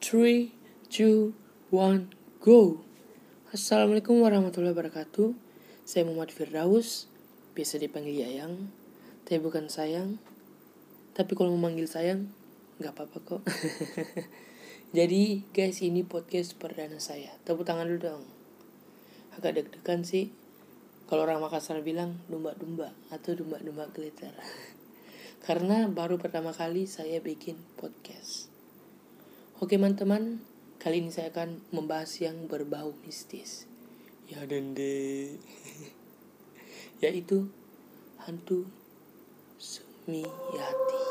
3, 2, 1, go. Assalamualaikum warahmatullahi wabarakatuh. Saya Muhammad Firdaus Biasa dipanggil Yayang Tapi bukan sayang. Tapi kalau memanggil sayang nggak apa-apa kok. Jadi guys ini podcast perdana saya. Tepuk tangan dulu dong. Agak deg-degan sih. Kalau orang Makassar bilang domba-domba Atau domba-domba glitter Karena baru pertama kali saya bikin podcast Oke teman-teman, kali ini saya akan membahas yang berbau mistis. Ya dende. Yaitu hantu Sumiyati.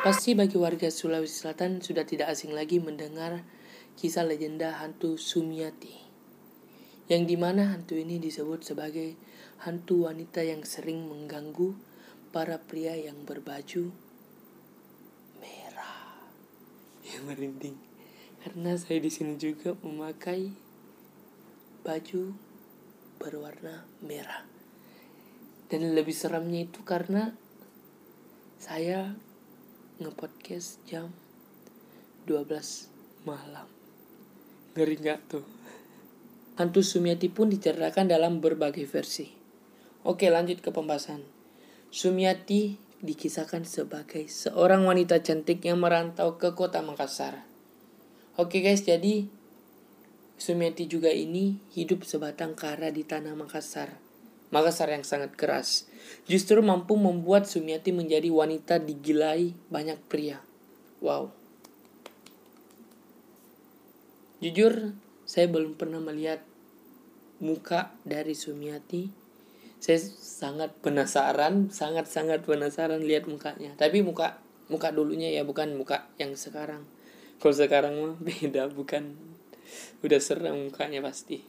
Pasti bagi warga Sulawesi Selatan sudah tidak asing lagi mendengar kisah legenda hantu Sumiyati. Yang di mana hantu ini disebut sebagai hantu wanita yang sering mengganggu para pria yang berbaju yang merinding. Karena saya di sini juga memakai baju berwarna merah. Dan lebih seramnya itu karena saya ngepodcast jam 12 malam. Ngeri nggak tuh? Hantu Sumiati pun diceritakan dalam berbagai versi. Oke lanjut ke pembahasan. Sumiati dikisahkan sebagai seorang wanita cantik yang merantau ke kota Makassar. Oke guys, jadi Sumiati juga ini hidup sebatang kara di tanah Makassar. Makassar yang sangat keras. Justru mampu membuat Sumiati menjadi wanita digilai banyak pria. Wow. Jujur, saya belum pernah melihat muka dari Sumiati saya sangat penasaran sangat sangat penasaran lihat mukanya. Tapi muka muka dulunya ya bukan muka yang sekarang. Kalau sekarang mah beda bukan. Udah serem mukanya pasti.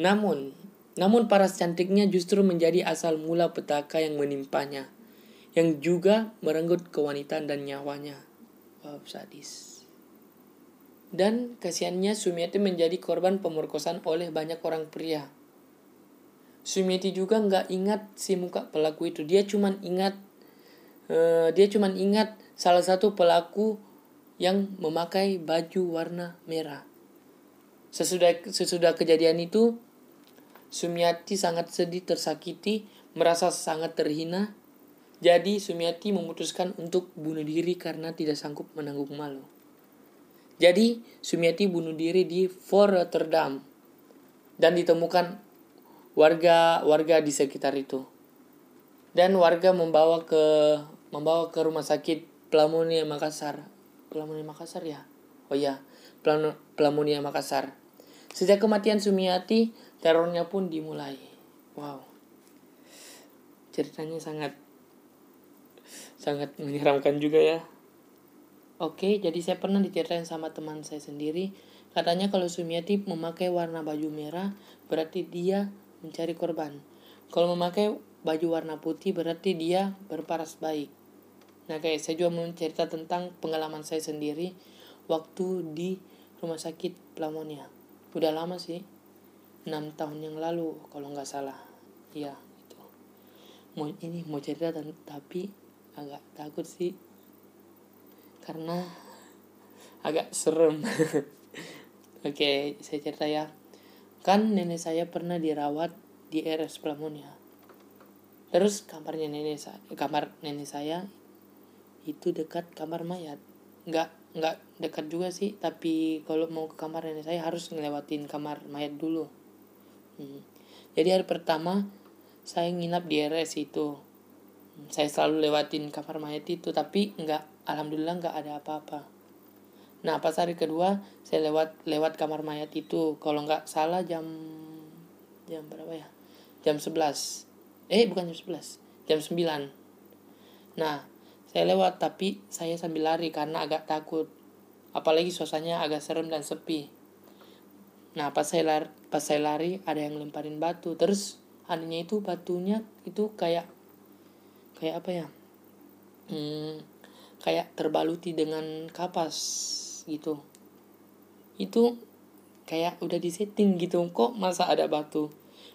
Namun namun paras cantiknya justru menjadi asal mula petaka yang menimpanya yang juga merenggut kewanitaan dan nyawanya. Wow sadis. Dan kasihannya Sumiati menjadi korban pemerkosaan oleh banyak orang pria Sumiti juga nggak ingat si muka pelaku itu. Dia cuma ingat uh, dia cuma ingat salah satu pelaku yang memakai baju warna merah. Sesudah sesudah kejadian itu, Sumiati sangat sedih, tersakiti, merasa sangat terhina. Jadi Sumiati memutuskan untuk bunuh diri karena tidak sanggup menanggung malu. Jadi Sumiati bunuh diri di Fort Rotterdam dan ditemukan warga warga di sekitar itu. Dan warga membawa ke membawa ke rumah sakit Plamonia Makassar. Plamonia Makassar ya? Oh ya Plamonia Makassar. Sejak kematian Sumiati terornya pun dimulai. Wow. Ceritanya sangat sangat menyeramkan juga ya. Oke, jadi saya pernah diceritain sama teman saya sendiri. Katanya kalau Sumiati memakai warna baju merah, berarti dia mencari korban. Kalau memakai baju warna putih berarti dia berparas baik. Nah guys, saya juga mau cerita tentang pengalaman saya sendiri waktu di rumah sakit Plamonia. Udah lama sih, 6 tahun yang lalu kalau nggak salah. Iya, itu. Mau ini mau cerita tapi agak takut sih karena agak serem. Oke, saya cerita ya. Kan nenek saya pernah dirawat di RS Plamonia. Terus kamarnya nenek saya, kamar nenek saya itu dekat kamar mayat. Nggak nggak dekat juga sih, tapi kalau mau ke kamar nenek saya harus ngelewatin kamar mayat dulu. Hmm. Jadi hari pertama saya nginap di RS itu. Saya selalu lewatin kamar mayat itu, tapi nggak, alhamdulillah nggak ada apa-apa. Nah pas hari kedua saya lewat lewat kamar mayat itu. Kalau nggak salah jam jam berapa ya? Jam 11 eh bukan jam 11 jam 9 nah saya lewat tapi saya sambil lari karena agak takut. Apalagi suasananya agak serem dan sepi. Nah pas saya lari pas saya lari ada yang lemparin batu. Terus anehnya itu batunya itu kayak kayak apa ya? Hmm, kayak terbaluti dengan kapas gitu. Itu kayak udah disetting gitu. Kok masa ada batu?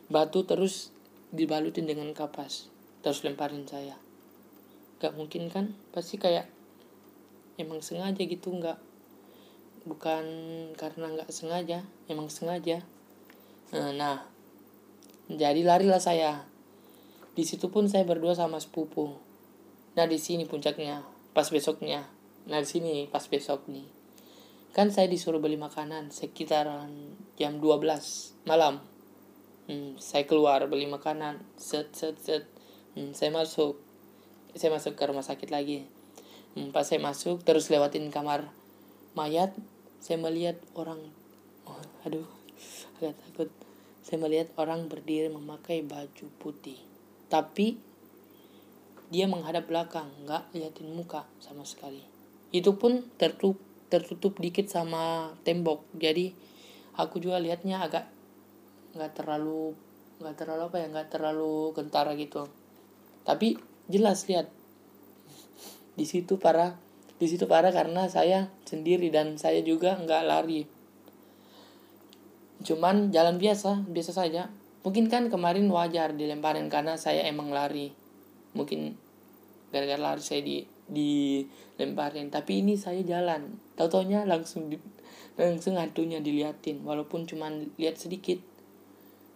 Batu terus dibalutin dengan kapas. Terus lemparin saya. Gak mungkin kan? Pasti kayak emang sengaja gitu nggak. Bukan karena nggak sengaja emang sengaja. Nah, nah jadi larilah saya. Di situ pun saya berdua sama sepupu. Nah di sini puncaknya pas besoknya. Nah di sini pas besok nih kan saya disuruh beli makanan sekitaran jam 12 malam. Hmm, saya keluar beli makanan set set set. Hmm, saya masuk. Saya masuk ke rumah sakit lagi. Hmm, pas saya masuk terus lewatin kamar mayat saya melihat orang. Oh, aduh agak takut. Saya melihat orang berdiri memakai baju putih. Tapi dia menghadap belakang nggak liatin muka sama sekali. Itu pun tertutup tertutup dikit sama tembok. Jadi aku juga lihatnya agak nggak terlalu nggak terlalu apa ya nggak terlalu kentara gitu. Tapi jelas lihat. Di situ para di situ para karena saya sendiri dan saya juga nggak lari. Cuman jalan biasa biasa saja. Mungkin kan kemarin wajar dilemparin karena saya emang lari. Mungkin gara-gara lari saya di dilemparin. Tapi ini saya jalan tau taunya langsung di, langsung hantunya diliatin walaupun cuman lihat sedikit.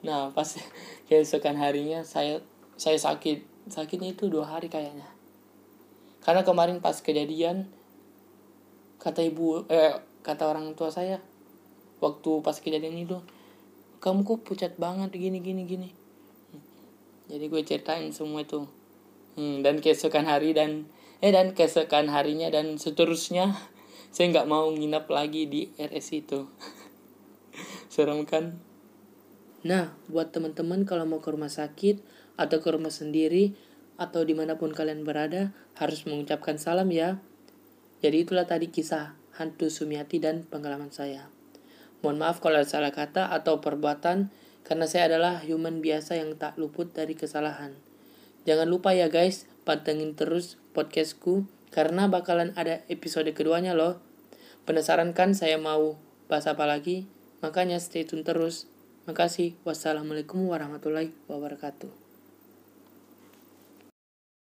Nah pas keesokan harinya saya saya sakit. Sakitnya itu dua hari kayaknya. Karena kemarin pas kejadian kata ibu eh kata orang tua saya waktu pas kejadian itu kamu kok pucat banget gini gini gini. Jadi gue ceritain semua itu. Hmm, dan keesokan hari dan eh dan keesokan harinya dan seterusnya saya nggak mau nginap lagi di RS itu. Serem kan? Nah buat teman-teman kalau mau ke rumah sakit atau ke rumah sendiri atau di mana pun kalian berada harus mengucapkan salam ya. Jadi itulah tadi kisah hantu Sumiati dan pengalaman saya. Mohon maaf kalau ada salah kata atau perbuatan karena saya adalah human biasa yang tak luput dari kesalahan. Jangan lupa ya guys pantengin terus podcastku karena bakalan ada episode keduanya loh. Penasaran kan saya mau bahas apa lagi? Makanya stay tune terus. Makasih. Wassalamualaikum warahmatullahi wabarakatuh.